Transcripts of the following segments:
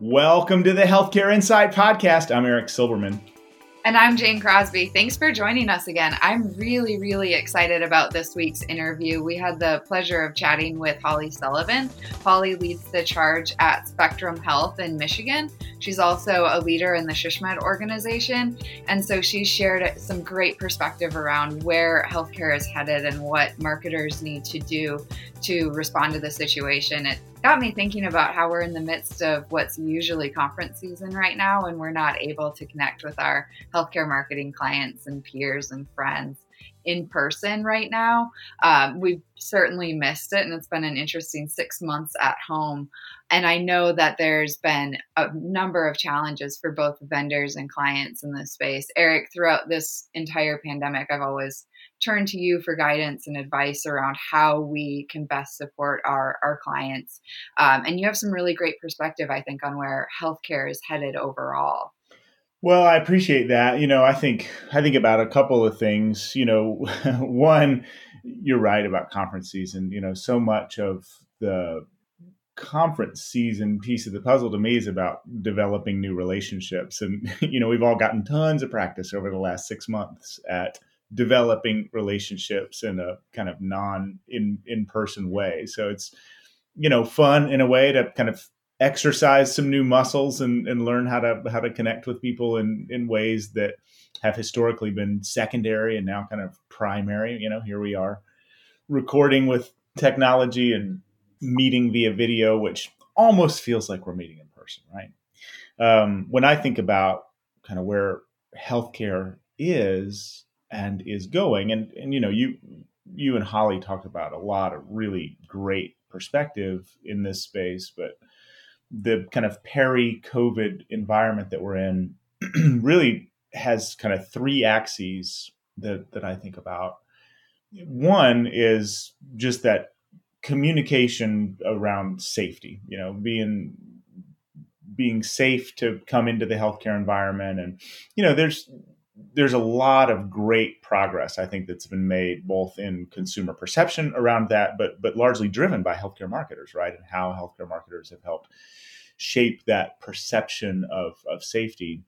Welcome to the Healthcare Insight Podcast. I'm Eric Silverman. And I'm Jane Crosby. Thanks for joining us again. I'm really, really excited about this week's interview. We had the pleasure of chatting with Holly Sullivan. Holly leads the charge at Spectrum Health in Michigan. She's also a leader in the SHSMD organization. And so she shared some great perspective around where healthcare is headed and what marketers need to do to respond to the situation. It got me thinking about how we're in the midst of what's usually conference season right now, and we're not able to connect with our healthcare marketing clients and peers and friends in person right now. Um, we've certainly missed it, and it's been an interesting six months at home. And I know that there's been a number of challenges for both vendors and clients in this space. Eric, throughout this entire pandemic, I've always turn to you for guidance and advice around how we can best support our, our clients. Um, and you have some really great perspective, I think, on where healthcare is headed overall. Well, I appreciate that. You know, I think I think about a couple of things. You know, one, you're right about conference season. You know, so much of the conference season piece of the puzzle to me is about developing new relationships and you know we've all gotten tons of practice over the last six months at developing relationships in a kind of non in in person way. So it's you know fun in a way to kind of exercise some new muscles and, and learn how to how to connect with people in in ways that have historically been secondary and now kind of primary. You know, here we are recording with technology and meeting via video, which almost feels like we're meeting in person, right? Um, when I think about kind of where healthcare is and is going. And and you know, you you and Holly talked about a lot of really great perspective in this space, but the kind of peri-COVID environment that we're in really has kind of three axes that that I think about. One is just that communication around safety, you know, being being safe to come into the healthcare environment and you know there's there's a lot of great progress I think that's been made both in consumer perception around that, but but largely driven by healthcare marketers, right? And how healthcare marketers have helped shape that perception of, of safety.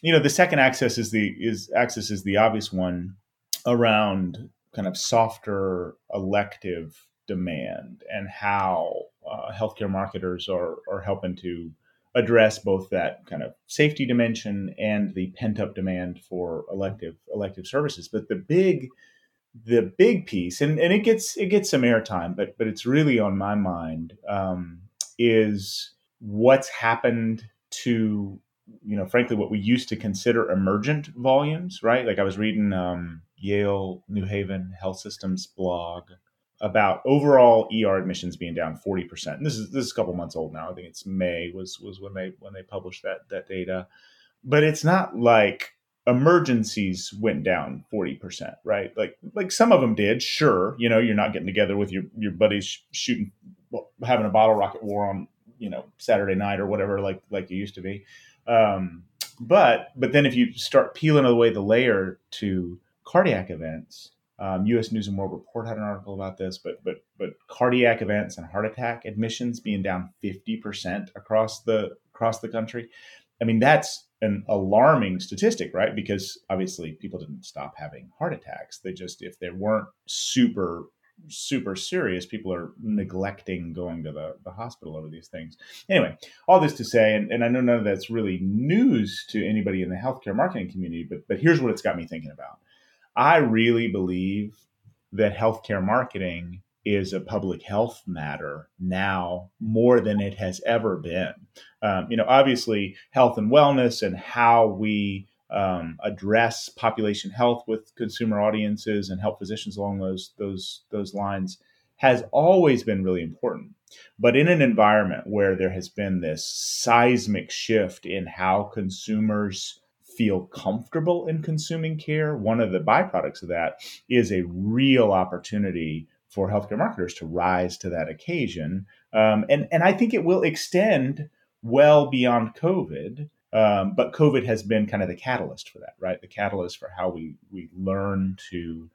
You know, the second axis is the is axis is the obvious one around kind of softer elective demand and how uh, healthcare marketers are are helping to address both that kind of safety dimension and the pent up demand for elective elective services. But the big the big piece, and, and it gets it gets some airtime, but but it's really on my mind, um, is what's happened to you know frankly what we used to consider emergent volumes, right? Like I was reading um, Yale New Haven Health Systems blog about overall ER admissions being down 40%. And this is this is a couple months old now. I think it's May was was when they when they published that that data. But it's not like emergencies went down 40%, right? Like like some of them did, sure. You know, you're not getting together with your your buddies shooting having a bottle rocket war on, you know, Saturday night or whatever like like you used to be. Um, but but then if you start peeling away the layer to cardiac events, um, U.S. News and World Report had an article about this, but but but cardiac events and heart attack admissions being down fifty percent across the across the country. I mean, that's an alarming statistic, right? Because obviously people didn't stop having heart attacks. They just, if they weren't super super serious, people are neglecting going to the, the hospital over these things. Anyway, all this to say, and, and I know none of that's really news to anybody in the healthcare marketing community, but but here's what it's got me thinking about I really believe that healthcare marketing is a public health matter now more than it has ever been. Um, you know, obviously, health and wellness and how we um, address population health with consumer audiences and help physicians along those those those lines has always been really important. But in an environment where there has been this seismic shift in how consumers feel comfortable in consuming care, one of the byproducts of that is a real opportunity for healthcare marketers to rise to that occasion. Um, and, and I think it will extend well beyond COVID. Um, but COVID has been kind of the catalyst for that, right? The catalyst for how we we learn to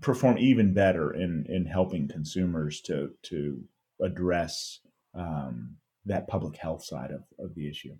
perform even better in in helping consumers to to address um, that public health side of, of the issue.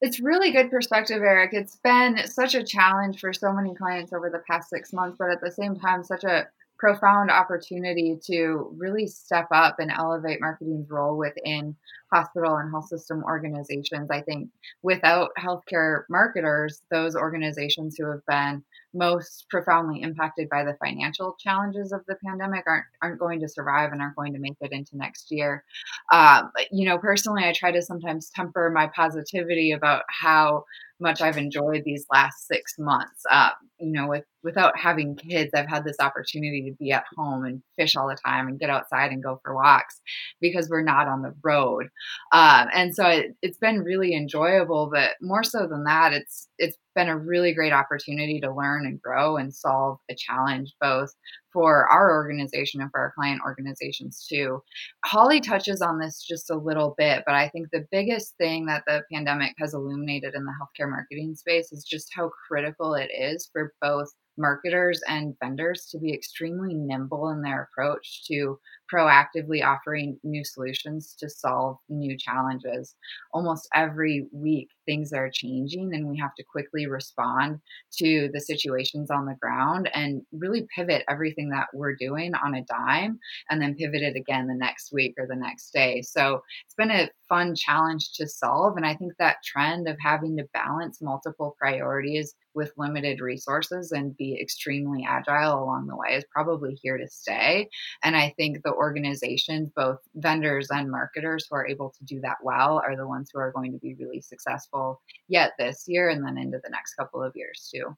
It's really good perspective, Eric. It's been such a challenge for so many clients over the past six months, but at the same time, such a profound opportunity to really step up and elevate marketing's role within hospital and health system organizations. I think without healthcare marketers, those organizations who have been most profoundly impacted by the financial challenges of the pandemic aren't aren't going to survive and aren't going to make it into next year. Um, you know, personally, I try to sometimes temper my positivity about how much I've enjoyed these last six months. Uh, you know, with without having kids, I've had this opportunity to be at home and fish all the time and get outside and go for walks because we're not on the road. Um, and so it, it's been really enjoyable. But more so than that, it's it's been a really great opportunity to learn and grow and solve a challenge both for our organization and for our client organizations too. Holly touches on this just a little bit, but I think the biggest thing that the pandemic has illuminated in the healthcare marketing space is just how critical it is for both marketers and vendors to be extremely nimble in their approach to proactively offering new solutions to solve new challenges. Almost every week, things are changing, and we have to quickly respond to the situations on the ground and really pivot everything that we're doing on a dime and then pivot it again the next week or the next day. So it's been a fun challenge to solve. And I think that trend of having to balance multiple priorities with limited resources and be extremely agile along the way is probably here to stay. And I think the organizations, both vendors and marketers who are able to do that well, are the ones who are going to be really successful yet this year and then into the next couple of years too.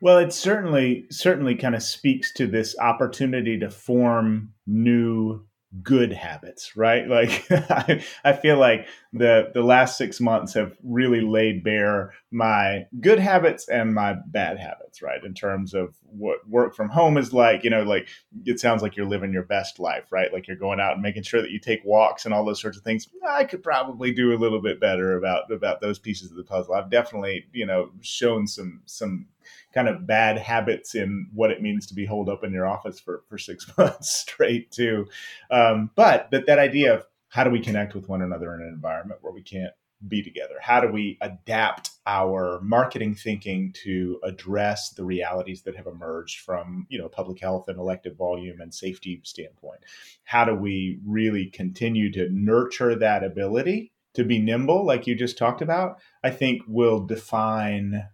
Well, it certainly certainly kind of speaks to this opportunity to form new good habits, right? Like I, feel like the the last six months have really laid bare my good habits and my bad habits, right? In terms of what work from home is like, you know, like it sounds like you're living your best life, right? Like you're going out and making sure that you take walks and all those sorts of things. I could probably do a little bit better about about those pieces of the puzzle. I've definitely, you know, shown some some kind of bad habits in what it means to be holed up in your office for, for six months straight too. Um, but that, that idea of how do we connect with one another in an environment where we can't be together? How do we adapt our marketing thinking to address the realities that have emerged from, you know, public health and elective volume and safety standpoint? How do we really continue to nurture that ability to be nimble, like you just talked about? I think will define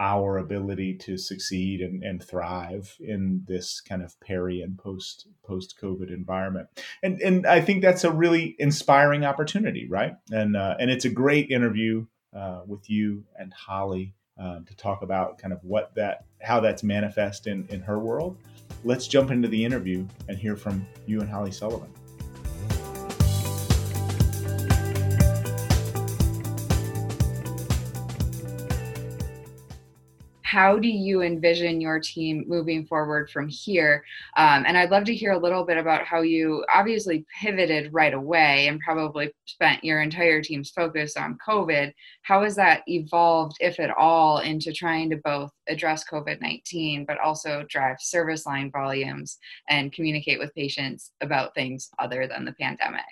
our ability to succeed and, and thrive in this kind of peri and post post COVID environment. And and I think that's a really inspiring opportunity, right? And uh, and it's a great interview uh, with you and Holly uh, to talk about kind of what that how that's manifest in in her world. Let's jump into the interview and hear from you and Holly Sullivan. How do you envision your team moving forward from here? Um, and I'd love to hear a little bit about how you obviously pivoted right away and probably spent your entire team's focus on COVID. How has that evolved, if at all, into trying to both address COVID 19, but also drive service line volumes and communicate with patients about things other than the pandemic?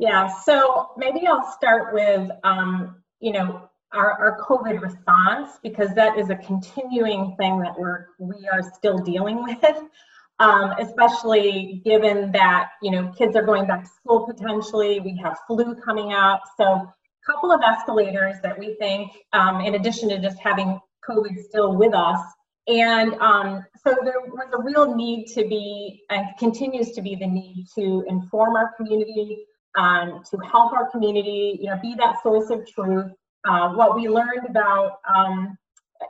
Yeah, so maybe I'll start with, um, you know, our, our COVID response because that is a continuing thing that we're we are still dealing with, um, especially given that you know kids are going back to school potentially. We have flu coming up, so a couple of escalators that we think, um, in addition to just having COVID still with us. And um, so there was a real need to be, and continues to be the need to inform our community, um, to help our community, you know, be that source of truth, uh, what we learned about, um,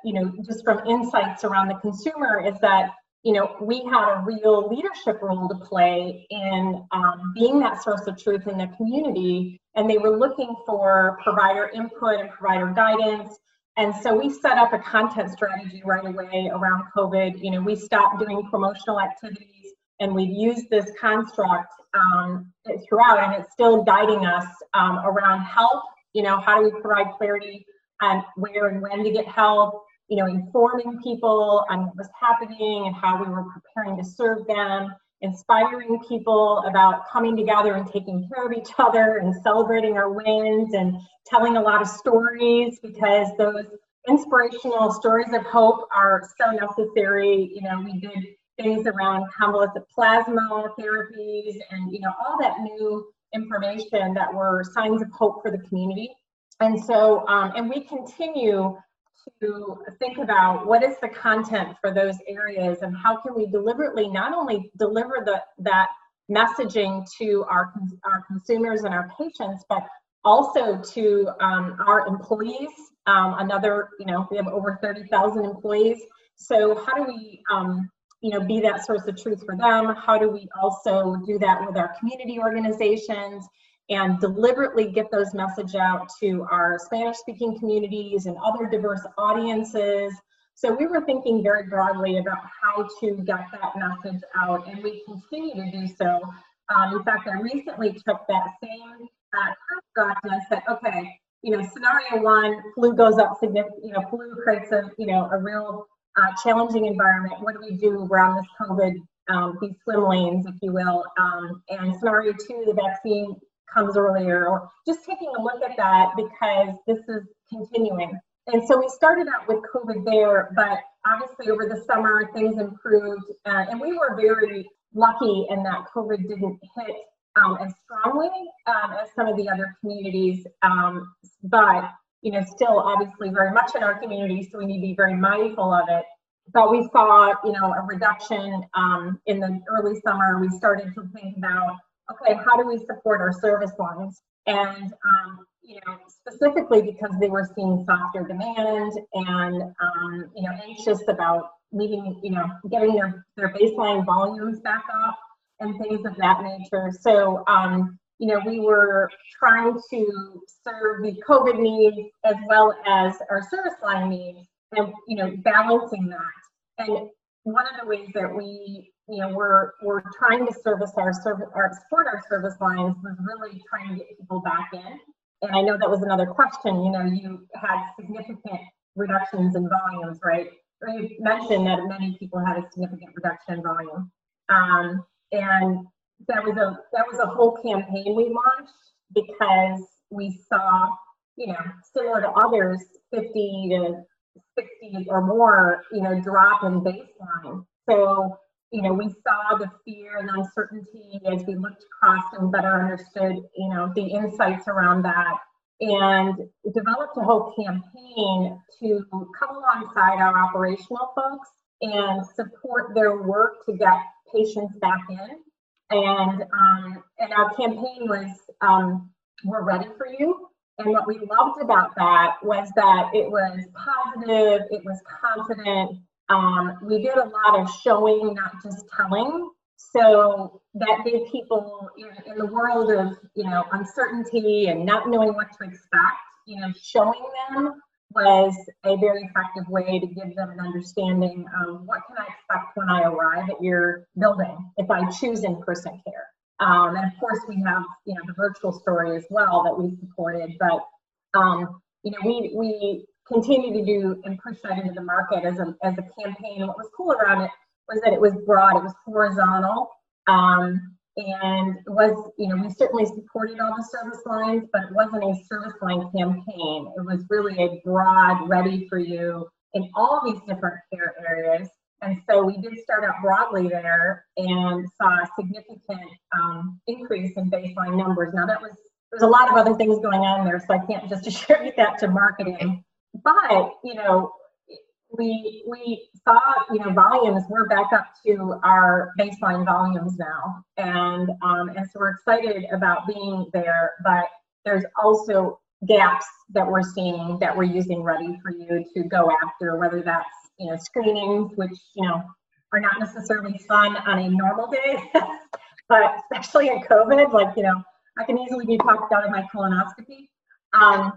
you know, just from insights around the consumer is that, you know, we had a real leadership role to play in um, being that source of truth in the community. And they were looking for provider input and provider guidance. And so we set up a content strategy right away around COVID. You know, we stopped doing promotional activities and we've used this construct um, throughout, and it's still guiding us um, around help you know, how do we provide clarity on where and when to get help? You know, informing people on what was happening and how we were preparing to serve them. inspiring people about coming together and taking care of each other and celebrating our wins and telling a lot of stories because those inspirational stories of hope are so necessary. You know, we did things around convalescent plasma therapies and you know all that new information that were signs of hope for the community. And so, um, and we continue to think about what is the content for those areas and how can we deliberately not only deliver the, that messaging to our, our consumers and our patients, but also to um, our employees. Um, another, you know, we have over 30,000 employees. So how do we, um, you know, be that source of truth for them? How do we also do that with our community organizations? and deliberately get those message out to our Spanish speaking communities and other diverse audiences. So we were thinking very broadly about how to get that message out, and we continue to do so. Um, in fact, I recently took that same uh, construct and I said, okay, you know, scenario one, flu goes up significantly, you know, flu creates a, you know, a real uh, challenging environment. What do we do around this COVID, um, these swim lanes, if you will? Um, and scenario two, the vaccine comes earlier, or just taking a look at that because this is continuing. And so we started out with COVID there, but obviously over the summer things improved, uh, and we were very lucky in that COVID didn't hit um, as strongly um, as some of the other communities. Um, but you know, still obviously very much in our community, so we need to be very mindful of it. But we saw, you know, a reduction um, in the early summer. We started to think about okay, how do we support our service lines? And, um, you know, specifically because they were seeing softer demand and, um, you know, anxious about meeting, you know, getting their, their baseline volumes back up and things of that nature. So, um, you know, we were trying to serve the COVID needs as well as our service line needs and, you know, balancing that. And one of the ways that we you know, we're we're trying to service our service or support our service lines was really trying to get people back in. And I know that was another question. You know, you had significant reductions in volumes, right? You mentioned that many people had a significant reduction in volume. Um, and that was a that was a whole campaign we launched because we saw, you know, similar to others, 50 to 60 or more, you know, drop in baseline. So you know, we saw the fear and uncertainty as we looked across and better understood, you know, the insights around that and developed a whole campaign to come alongside our operational folks and support their work to get patients back in. And um, and our campaign was um, "We're ready for you." And what we loved about that was that it was positive, it was confident, um, we did a lot of showing, not just telling. So that gave people in, in, the world of you know uncertainty and not knowing what to expect, you know, showing them was a very effective way to give them an understanding of what can I expect when I arrive at your building if I choose in-person care. Um, and of course, we have you know the virtual story as well that we supported, but um, you know we we continue to do and push that into the market as a, as a campaign. And what was cool around it was that it was broad, it was horizontal, um, and it was, you know, we certainly supported all the service lines, but it wasn't a service line campaign. It was really a broad, ready for you in all these different care areas. And so we did start out broadly there and saw a significant um, increase in baseline numbers. Now that was there's a lot of other things going on there, so I can't just attribute that to marketing but you know we we saw you know volumes we're back up to our baseline volumes now. And um, and so we're excited about being there but there's also gaps that we're seeing that we're using ready for you to go after whether that's you know screenings which you know are not necessarily fun on a normal day but especially in covid like you know i can easily be talked out of my colonoscopy. Um,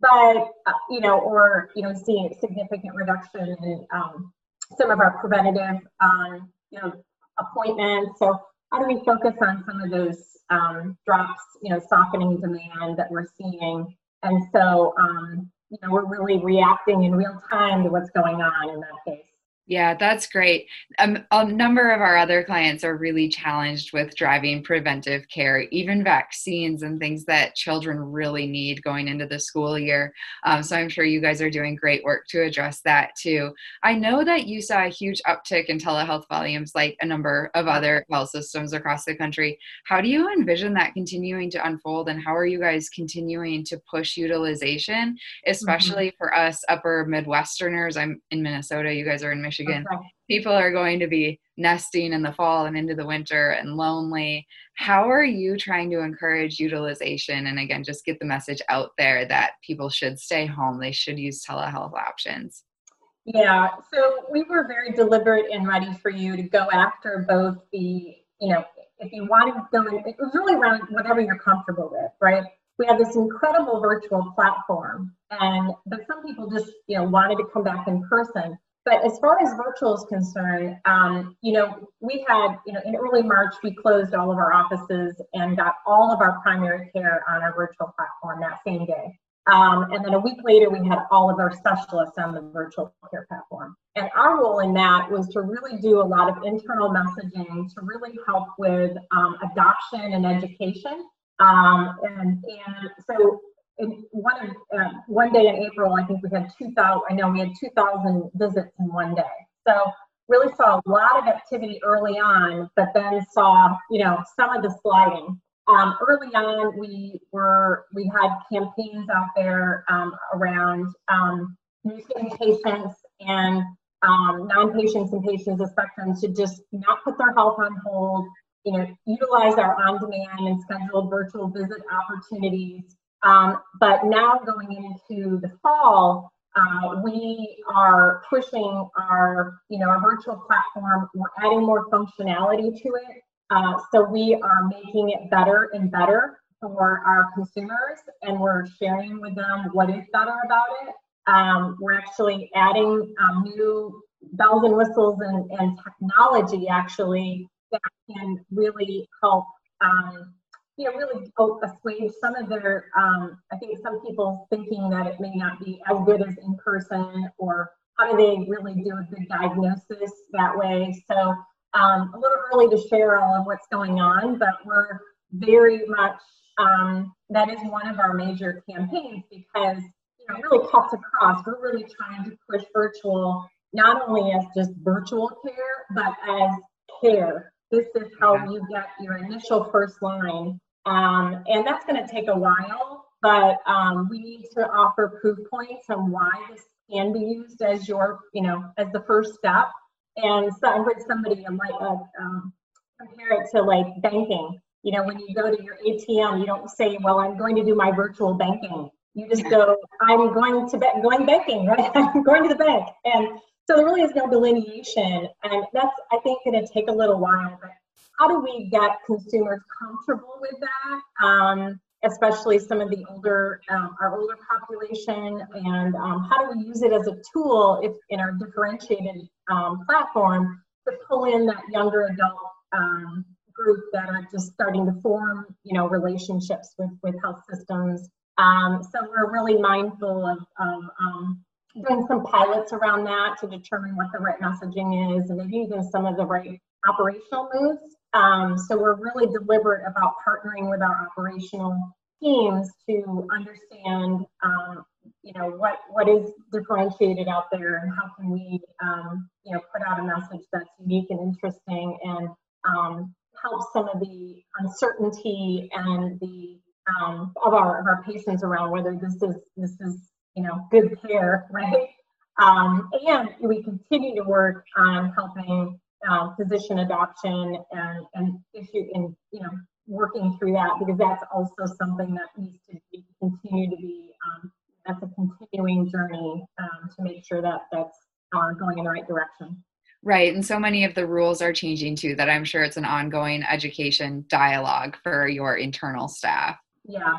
but uh, you know, or you know, seeing significant reduction in um, some of our preventative, um, you know, appointments. So how do we focus on some of those um, drops, you know, softening demand that we're seeing? And so, um, you know, we're really reacting in real time to what's going on in that case. Yeah, that's great. Um, a number of our other clients are really challenged with driving preventive care, even vaccines and things that children really need going into the school year. Um, so I'm sure you guys are doing great work to address that too. I know that you saw a huge uptick in telehealth volumes, like a number of other health systems across the country. How do you envision that continuing to unfold, and how are you guys continuing to push utilization, mm-hmm. especially mm-hmm. for us upper Midwesterners? I'm in Minnesota, you guys are in Michigan. Michigan. Okay. People are going to be nesting in the fall and into the winter and lonely. How are you trying to encourage utilization and again just get the message out there that people should stay home, they should use telehealth options? Yeah, so we were very deliberate and ready for you to go after both the, you know, if you wanted to go in, it was really around whatever you're comfortable with, right? We have this incredible virtual platform, and but some people just, you know, wanted to come back in person. But as far as virtual is concerned, um, you know, we had, you know, in early March, we closed all of our offices and got all of our primary care on our virtual platform that same day. Um, and then a week later, we had all of our specialists on the virtual care platform. And our role in that was to really do a lot of internal messaging to really help with um, adoption and education. Um, and, and so one uh, one day in April, I think we had 2,000. I know we had 2,000 visits in one day. So really saw a lot of activity early on, but then saw you know some of the sliding. Um, early on, we were we had campaigns out there um, around um, patients and um, non-patients and patients with spectrum to just not put their health on hold. You know, utilize our on-demand and scheduled virtual visit opportunities um, but now going into the fall, uh, we are pushing our, you know, our virtual platform. We're adding more functionality to it. Uh, so we are making it better and better for our consumers, and we're sharing with them what is better about it. Um, we're actually adding um, new bells and whistles and, and technology actually that can really help um, you know, really assuage some of their, um, I think some people thinking that it may not be as good as in person or how do they really do a good diagnosis that way. So um, a little early to share all of what's going on, but we're very much, um, that is one of our major campaigns because, you know, really cuts across. We're really trying to push virtual, not only as just virtual care, but as care. This is how you get your initial first line um, and that's going to take a while, but um, we need to offer proof points on why this can be used as your, you know, as the first step. And so I heard somebody like uh, um, compare it to like banking. You know, when you go to your ATM, you don't say, "Well, I'm going to do my virtual banking." You just go, "I'm going to be- going banking, right? I'm going to the bank." And so there really is no delineation, and that's I think going to take a little while. But how do we get consumers comfortable with that? Um, especially some of the older, um, our older population, and um, how do we use it as a tool if in our differentiated um, platform to pull in that younger adult um, group that are just starting to form, you know, relationships with with health systems. Um, so we're really mindful of, of doing some pilots around that to determine what the right messaging is, and maybe even some of the right operational moves um, so we're really deliberate about partnering with our operational teams to understand, um, you know, what what is differentiated out there and how can we, um, you know, put out a message that's unique and interesting and um, help some of the uncertainty and the um, of our of our patients around whether this is this is you know good care, right? Um, and we continue to work on helping um, physician adoption and, and issue and you know working through that because that's also something that needs to be, continue to be um, that's a continuing journey um, to make sure that that's uh, going in the right direction. Right. And so many of the rules are changing too that I'm sure it's an ongoing education dialogue for your internal staff. Yeah.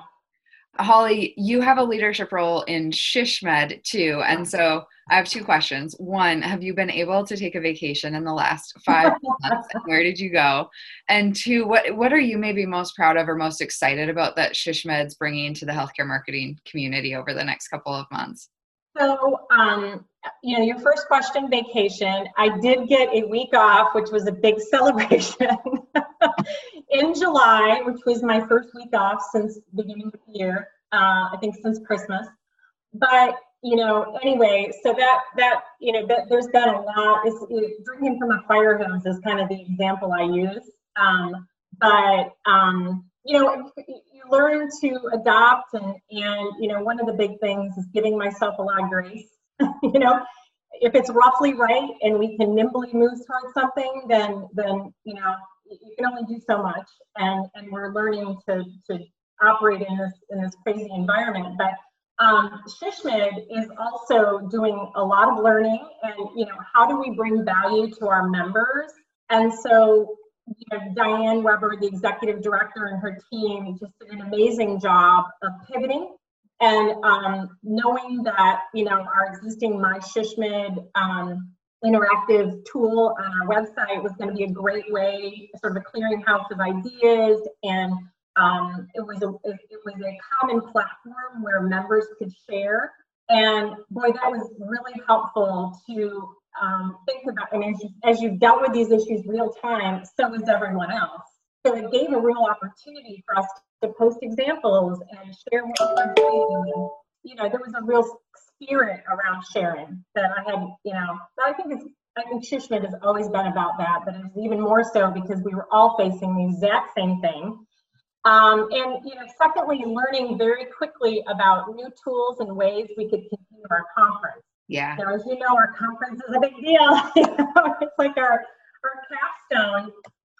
Holly, you have a leadership role in SHSMD too. And so I have two questions. One, have you been able to take a vacation in the last five months? And where did you go? And two, what, what are you maybe most proud of or most excited about that SHSMD's bringing to the healthcare marketing community over the next couple of months? So, um, you know, your first question, vacation. I did get a week off, which was a big celebration in July, which was my first week off since the beginning of the year. Uh, I think since Christmas. But you know, anyway, so that that you know, that there's been a lot. Is drinking from a fire hose is kind of the example I use. Um, but um, you know, you learn to adopt, and and you know, one of the big things is giving myself a lot of grace. you know, if it's roughly right and we can nimbly move towards something, then then you know, you can only do so much, and and we're learning to to operate in this in this crazy environment, but um, SHSMD is also doing a lot of learning and, you know, how do we bring value to our members? And so, you know, Diane Weber, the executive director and her team just did an amazing job of pivoting and um, knowing that, you know, our existing My SHSMD um, interactive tool on our website was going to be a great way, sort of a clearinghouse of ideas and um, it was a it was a common platform where members could share, and boy, that was really helpful to um, think about. And as you, as you dealt with these issues real time, so is everyone else. So it gave a real opportunity for us to post examples and share what we were doing. You know, there was a real spirit around sharing that I had. You know, I think it's I think SHSMD has always been about that, but it was even more so because we were all facing the exact same thing. Um, and you know, secondly, learning very quickly about new tools and ways we could continue our conference. Yeah. Now, as you know, our conference is a big deal. it's like our our capstone.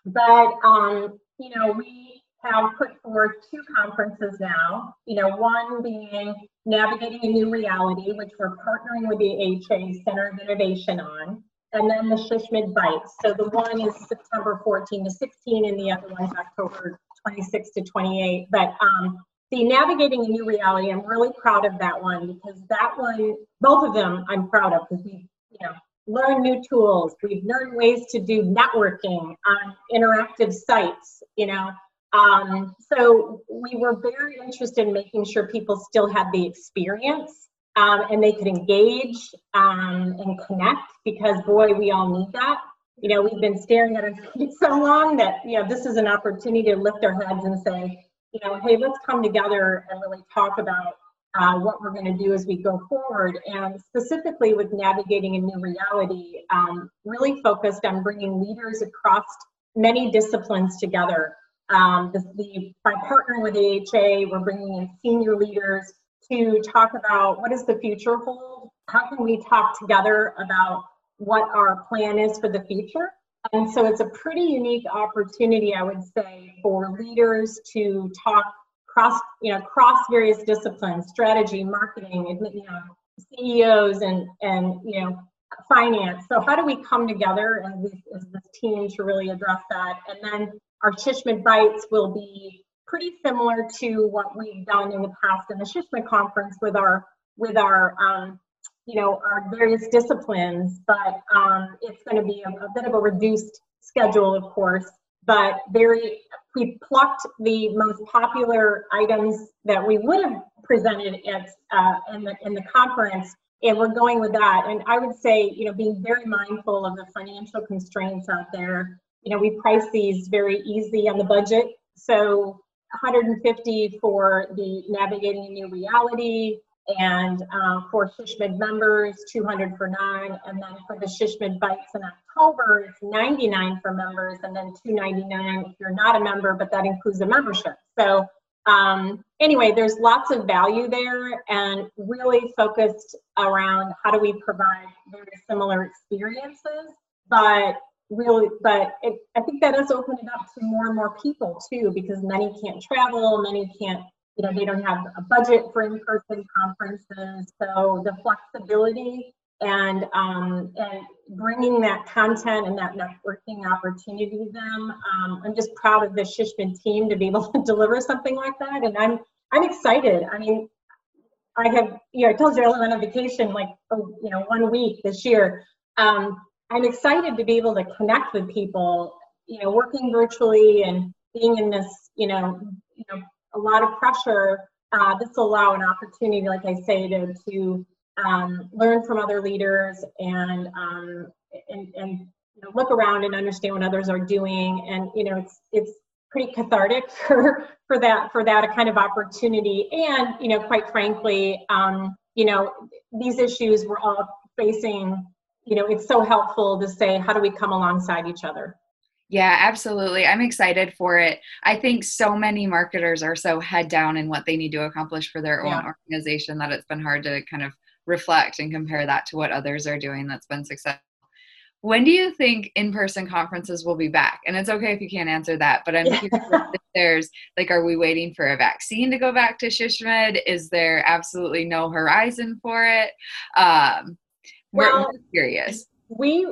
But um, you know, we have put forth two conferences now. You know, one being navigating a new reality, which we're partnering with the AHA Center of Innovation on, and then the SHSMD Bites. So the one is September 14 to 16, and the other one's October 26 to 28. But um, the navigating a new reality, I'm really proud of that one because that one, both of them, I'm proud of because we, you know, learned new tools. We've learned ways to do networking on interactive sites. You know, um, so we were very interested in making sure people still had the experience um, and they could engage um, and connect because boy, we all need that you know, we've been staring at feet so long that, you know, this is an opportunity to lift our heads and say, you know, hey, let's come together and really talk about uh, what we're going to do as we go forward. And specifically with navigating a new reality, um, really focused on bringing leaders across many disciplines together. Um, the, the, by partnering with AHA, we're bringing in senior leaders to talk about what does the future hold? How can we talk together about what our plan is for the future. And so it's a pretty unique opportunity, I would say, for leaders to talk cross, you know, cross various disciplines, strategy, marketing, you know, CEOs and and you know, finance. So how do we come together as this, as this team to really address that? And then our SHSMD Bites will be pretty similar to what we've done in the past in the SHSMD conference with our with our um, you know, our various disciplines, but um, it's going to be a, a, bit of a reduced schedule, of course, but very, we plucked the most popular items that we would have presented at, uh, in, the, in the conference, and we're going with that. And I would say, you know, being very mindful of the financial constraints out there, you know, we price these very easy on the budget. So 150 for the navigating a new reality, and uh, for SHSMD members, 200 for nine, and then for the SHSMD Bites in October, it's 99 for members, and then 299 if you're not a member, but that includes a membership. So um, anyway, there's lots of value there, and really focused around how do we provide very similar experiences, but really, but it, I think that has opened it up to more and more people too, because many can't travel, many can't you know, they don't have a budget for in-person conferences. So the flexibility and um, and bringing that content and that networking opportunity to them. Um, I'm just proud of the SHSMD team to be able to deliver something like that, and I'm I'm excited. I mean, I have you know I told you I went on vacation like oh, you know one week this year. Um, I'm excited to be able to connect with people, you know, working virtually and being in this you know you know a lot of pressure, uh, this will allow an opportunity, like I say, to, to um, learn from other leaders and um, and, and you know, look around and understand what others are doing. And you know it's it's pretty cathartic for for that for that a kind of opportunity. And you know quite frankly um, you know these issues we're all facing you know it's so helpful to say how do we come alongside each other yeah, absolutely. I'm excited for it. I think so many marketers are so head down in what they need to accomplish for their own organization that it's been hard to kind of reflect and compare that to what others are doing that's been successful. When do you think in-person conferences will be back? And it's okay if you can't answer that, but I'm curious if there's like, are we waiting for a vaccine to go back to SHSMD? Is there absolutely no horizon for it? Um, well, we're curious. We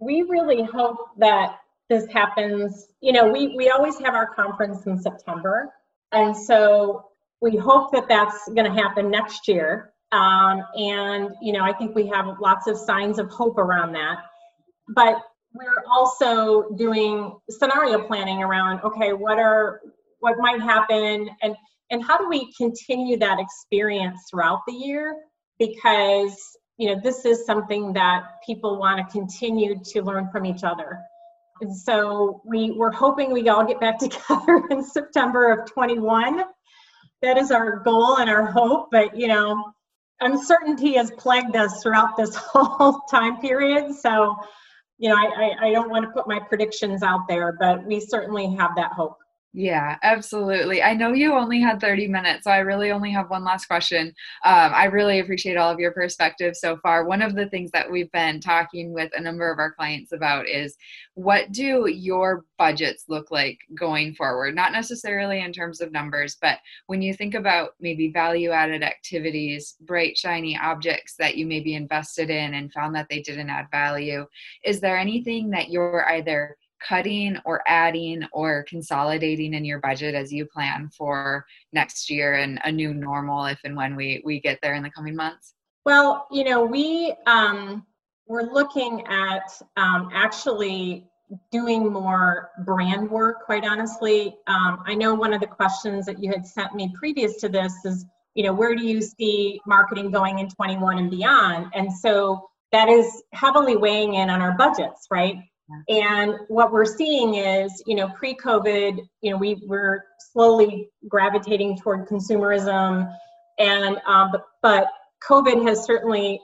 we really hope that this happens, you know, we, we always have our conference in September. And so we hope that that's going to happen next year. Um, and, you know, I think we have lots of signs of hope around that. But we're also doing scenario planning around, okay, what are, what might happen and, and how do we continue that experience throughout the year? Because, you know, this is something that people want to continue to learn from each other. And so we were hoping we all get back together in September of 21. That is our goal and our hope, but you know, uncertainty has plagued us throughout this whole time period. So, you know, I, I, I don't want to put my predictions out there, but we certainly have that hope. Yeah, absolutely. I know you only had 30 minutes, so I really only have one last question. Um, I really appreciate all of your perspective so far. One of the things that we've been talking with a number of our clients about is what do your budgets look like going forward? Not necessarily in terms of numbers, but when you think about maybe value added activities, bright, shiny objects that you maybe invested in and found that they didn't add value, is there anything that you're either cutting or adding or consolidating in your budget as you plan for next year and a new normal if and when we we get there in the coming months? Well you know we um we're looking at um, actually doing more brand work quite honestly. Um, i know one of the questions that you had sent me previous to this is you know where do you see marketing going in 21 and beyond? And so that is heavily weighing in on our budgets right and what we're seeing is, you know, pre-COVID, you know, we were slowly gravitating toward consumerism, and um, but, but COVID has certainly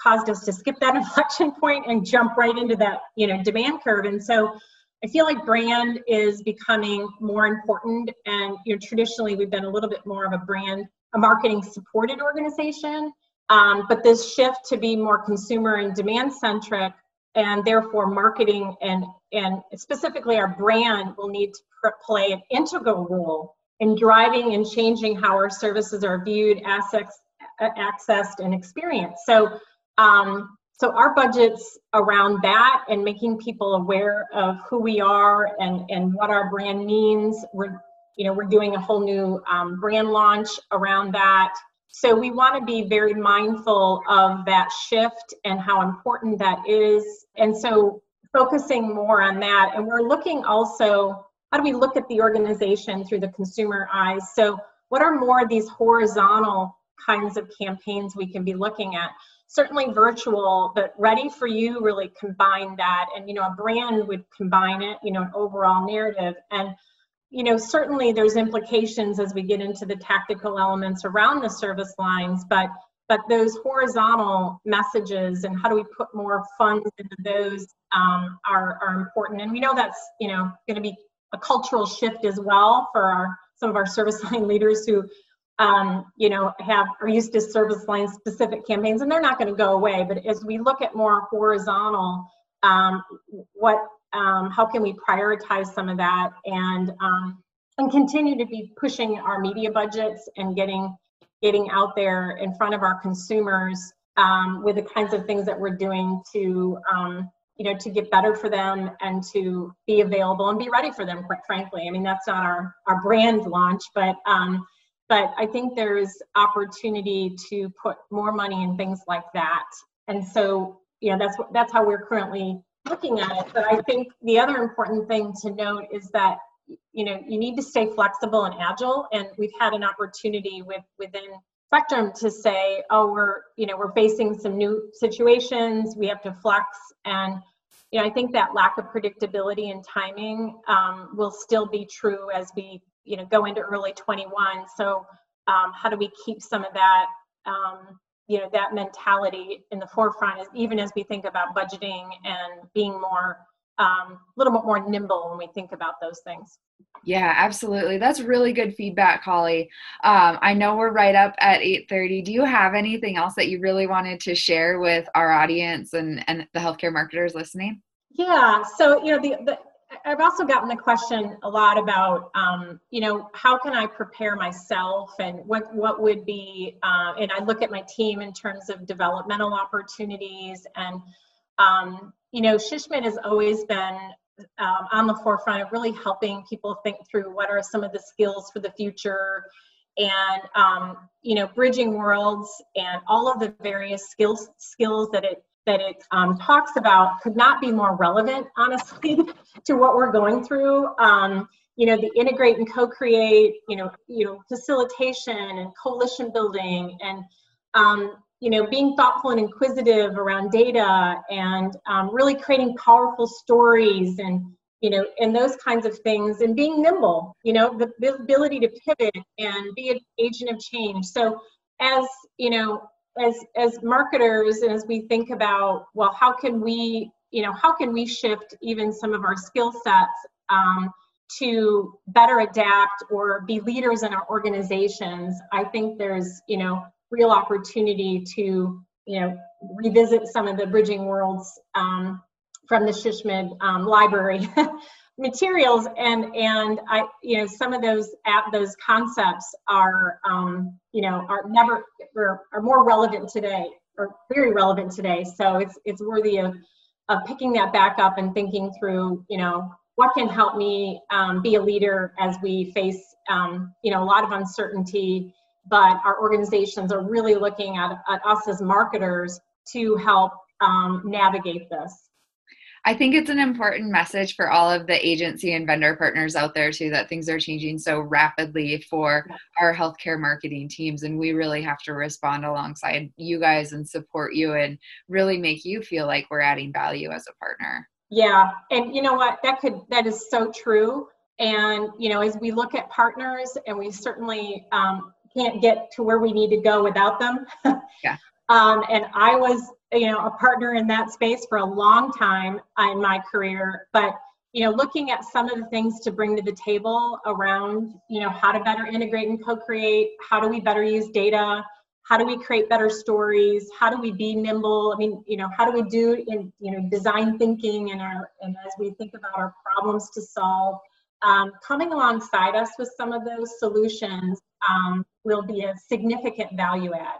caused us to skip that inflection point and jump right into that, you know, demand curve. And so, I feel like brand is becoming more important. And you know, traditionally we've been a little bit more of a brand, a marketing supported organization. Um, but this shift to be more consumer and demand centric and therefore marketing and and specifically our brand will need to play an integral role in driving and changing how our services are viewed, assets, accessed, and experienced. So, um, so our budgets around that and making people aware of who we are and and what our brand means. We're you know we're doing a whole new um, brand launch around that. So we want to be very mindful of that shift and how important that is. And so focusing more on that. And we're looking also, how do we look at the organization through the consumer eyes? So what are more of these horizontal kinds of campaigns we can be looking at? Certainly virtual, but ready for you really combine that. And, you know, a brand would combine it, you know, an overall narrative. And you know, certainly there's implications as we get into the tactical elements around the service lines, but but those horizontal messages and how do we put more funds into those um, are, are important. And we know that's, you know, going to be a cultural shift as well for our some of our service line leaders who um, you know, have are used to service line specific campaigns, and they're not going to go away. But as we look at more horizontal, um, what um, how can we prioritize some of that and um, and continue to be pushing our media budgets and getting getting out there in front of our consumers um, with the kinds of things that we're doing to um, you know to get better for them and to be available and be ready for them quite frankly. I mean that's not our our brand launch but um, but i think there's opportunity to put more money in things like that. And so you know that's that's how we're currently looking at it. But I think the other important thing to note is that you know you need to stay flexible and agile. And we've had an opportunity with within spectrum to say, oh, we're, you know, we're facing some new situations, we have to flex. And, you know, I think that lack of predictability and timing um, will still be true as we, you know, go into early 21. So um, how do we keep some of that, um, you know, that mentality in the forefront, is even as we think about budgeting and being more um, a little bit more nimble when we think about those things. Yeah, absolutely. That's really good feedback, Holly. Um, I know we're right up at 8:30. Do you have anything else that you really wanted to share with our audience and, and the healthcare marketers listening? Yeah. So, you know, the, the I've also gotten the question a lot about, um, you know, how can I prepare myself and what, what would be, uh, and I look at my team in terms of developmental opportunities and, um, you know, SHSMD has always been um, on the forefront of really helping people think through what are some of the skills for the future and um, you know bridging worlds and all of the various skills skills that it that it um, talks about could not be more relevant honestly to what we're going through um, you know the integrate and co-create you know you know facilitation and coalition building and um, you know, being thoughtful and inquisitive around data and um, really creating powerful stories and, you know, and those kinds of things and being nimble, you know, the, the ability to pivot and be an agent of change. So as, you know, as, as marketers and as we think about, well, how can we, you know, how can we shift even some of our skill sets um, to better adapt or be leaders in our organizations? I think there's, you know, real opportunity to you know revisit some of the bridging worlds um, from the SHSMD um, library materials and and I you know some of those at those concepts are um, you know are never are, are more relevant today or very relevant today so it's it's worthy of of picking that back up and thinking through you know what can help me um, be a leader as we face um, you know a lot of uncertainty but our organizations are really looking at, at us as marketers to help um, navigate this. I think it's an important message for all of the agency and vendor partners out there too that things are changing so rapidly for our healthcare marketing teams and we really have to respond alongside you guys and support you and really make you feel like we're adding value as a partner. Yeah, and you know what? That could that is so true. And you know, as we look at partners, and we certainly um, can't get to where we need to go without them. yeah. Um, and I was, you know, a partner in that space for a long time in my career. But, you know, looking at some of the things to bring to the table around, you know, how to better integrate and co-create, how do we better use data, how do we create better stories, how do we be nimble? I mean, you know, how do we do in, you know, design thinking and our, and as we think about our problems to solve, um, coming alongside us with some of those solutions um, will be a significant value add.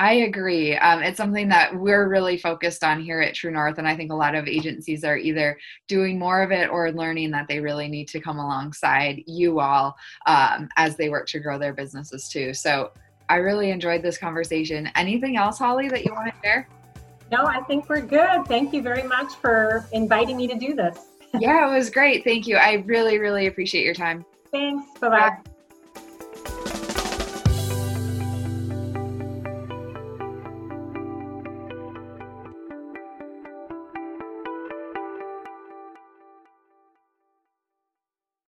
I agree. Um, it's something that we're really focused on here at True North, and I think a lot of agencies are either doing more of it or learning that they really need to come alongside you all um, as they work to grow their businesses too. So I really enjoyed this conversation. Anything else, Holly, that you want to share? No, I think we're good. Thank you very much for inviting me to do this. yeah, it was great. Thank you. I really, really appreciate your time. Thanks. Bye bye.